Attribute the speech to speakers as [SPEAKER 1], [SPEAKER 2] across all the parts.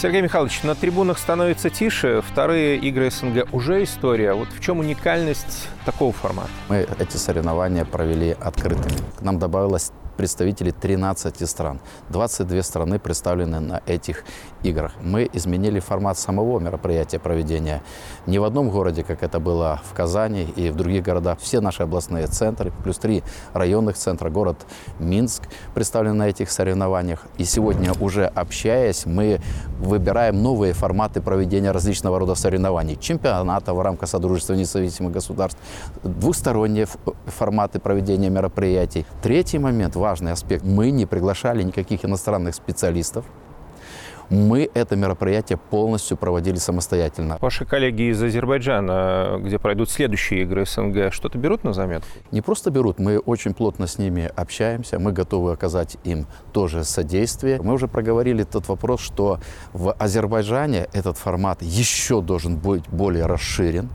[SPEAKER 1] Сергей Михайлович, на трибунах становится тише, вторые игры СНГ уже история. Вот в чем уникальность такого формата?
[SPEAKER 2] Мы эти соревнования провели открытыми. К нам добавилось представителей 13 стран. 22 страны представлены на этих играх. Мы изменили формат самого мероприятия проведения. Не в одном городе, как это было в Казани и в других городах. Все наши областные центры, плюс три районных центра, город Минск представлены на этих соревнованиях. И сегодня уже общаясь, мы выбираем новые форматы проведения различного рода соревнований. Чемпионата в рамках Содружества независимых государств, двусторонние форматы проведения мероприятий. Третий момент, важный аспект, мы не приглашали никаких иностранных специалистов. Мы это мероприятие полностью проводили самостоятельно.
[SPEAKER 1] Ваши коллеги из Азербайджана, где пройдут следующие игры СНГ, что-то берут на заметку?
[SPEAKER 2] Не просто берут, мы очень плотно с ними общаемся, мы готовы оказать им тоже содействие. Мы уже проговорили тот вопрос, что в Азербайджане этот формат еще должен быть более расширен.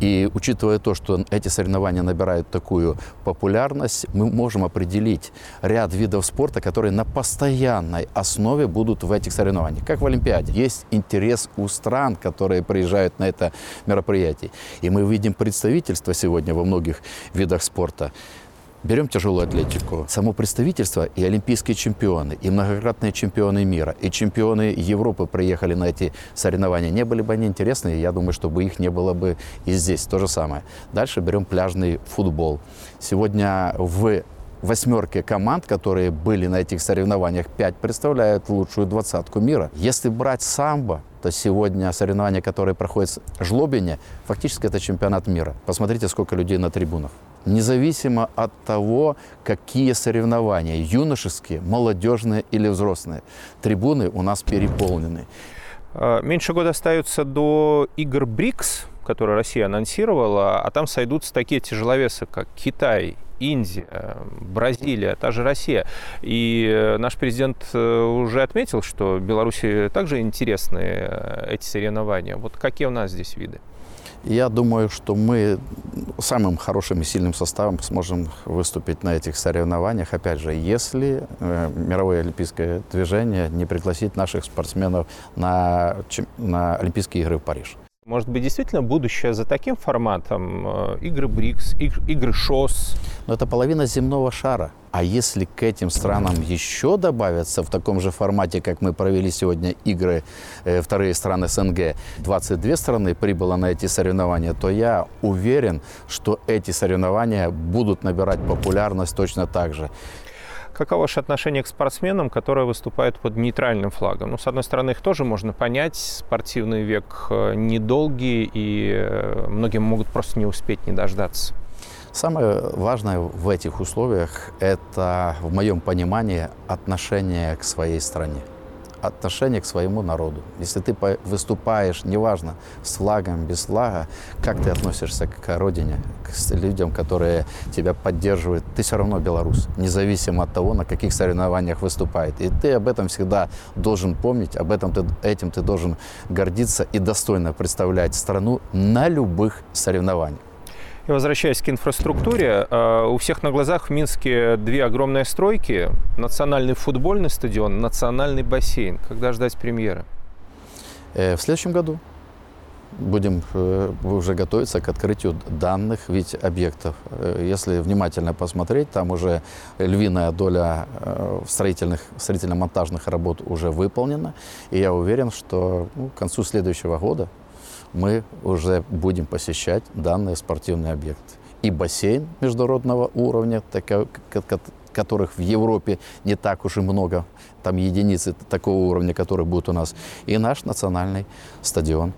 [SPEAKER 2] И учитывая то, что эти соревнования набирают такую популярность, мы можем определить ряд видов спорта, которые на постоянной основе будут в этих соревнованиях, как в Олимпиаде. Есть интерес у стран, которые приезжают на это мероприятие. И мы видим представительство сегодня во многих видах спорта. Берем тяжелую атлетику. Само представительство и олимпийские чемпионы, и многократные чемпионы мира, и чемпионы Европы приехали на эти соревнования. Не были бы они интересны, я думаю, чтобы их не было бы и здесь. То же самое. Дальше берем пляжный футбол. Сегодня в восьмерке команд, которые были на этих соревнованиях, пять представляют лучшую двадцатку мира. Если брать самбо, то сегодня соревнования, которые проходят в Жлобине, фактически это чемпионат мира. Посмотрите, сколько людей на трибунах независимо от того, какие соревнования, юношеские, молодежные или взрослые. Трибуны у нас переполнены.
[SPEAKER 1] А, меньше года остается до игр БРИКС, которые Россия анонсировала, а там сойдутся такие тяжеловесы, как Китай, Индия, Бразилия, та же Россия. И э, наш президент э, уже отметил, что Беларуси также интересны э, эти соревнования. Вот какие у нас здесь виды?
[SPEAKER 2] Я думаю, что мы самым хорошим и сильным составом сможем выступить на этих соревнованиях. Опять же, если э, мировое олимпийское движение не пригласит наших спортсменов на, на Олимпийские игры в Париж.
[SPEAKER 1] Может быть, действительно будущее за таким форматом? Э, игры БРИКС, игры ШОС?
[SPEAKER 2] Но это половина земного шара. А если к этим странам еще добавятся в таком же формате, как мы провели сегодня игры э, вторые страны СНГ, 22 страны прибыло на эти соревнования, то я уверен, что эти соревнования будут набирать популярность точно так же.
[SPEAKER 1] Каково ваше отношение к спортсменам, которые выступают под нейтральным флагом? Ну, с одной стороны, их тоже можно понять. Спортивный век э, недолгий, и э, многим могут просто не успеть, не дождаться.
[SPEAKER 2] Самое важное в этих условиях – это, в моем понимании, отношение к своей стране отношение к своему народу. Если ты выступаешь, неважно, с флагом, без флага, как ты относишься к родине, к людям, которые тебя поддерживают, ты все равно белорус, независимо от того, на каких соревнованиях выступает. И ты об этом всегда должен помнить, об этом ты, этим ты должен гордиться и достойно представлять страну на любых соревнованиях.
[SPEAKER 1] И возвращаясь к инфраструктуре, э, у всех на глазах в Минске две огромные стройки. Национальный футбольный стадион, национальный бассейн. Когда ждать премьеры?
[SPEAKER 2] Э, в следующем году будем э, уже готовиться к открытию данных ведь объектов. Если внимательно посмотреть, там уже львиная доля строительных, строительно-монтажных работ уже выполнена. И я уверен, что ну, к концу следующего года мы уже будем посещать данные спортивные объекты. И бассейн международного уровня, которых в Европе не так уж и много, там единицы такого уровня, которые будут у нас, и наш национальный стадион.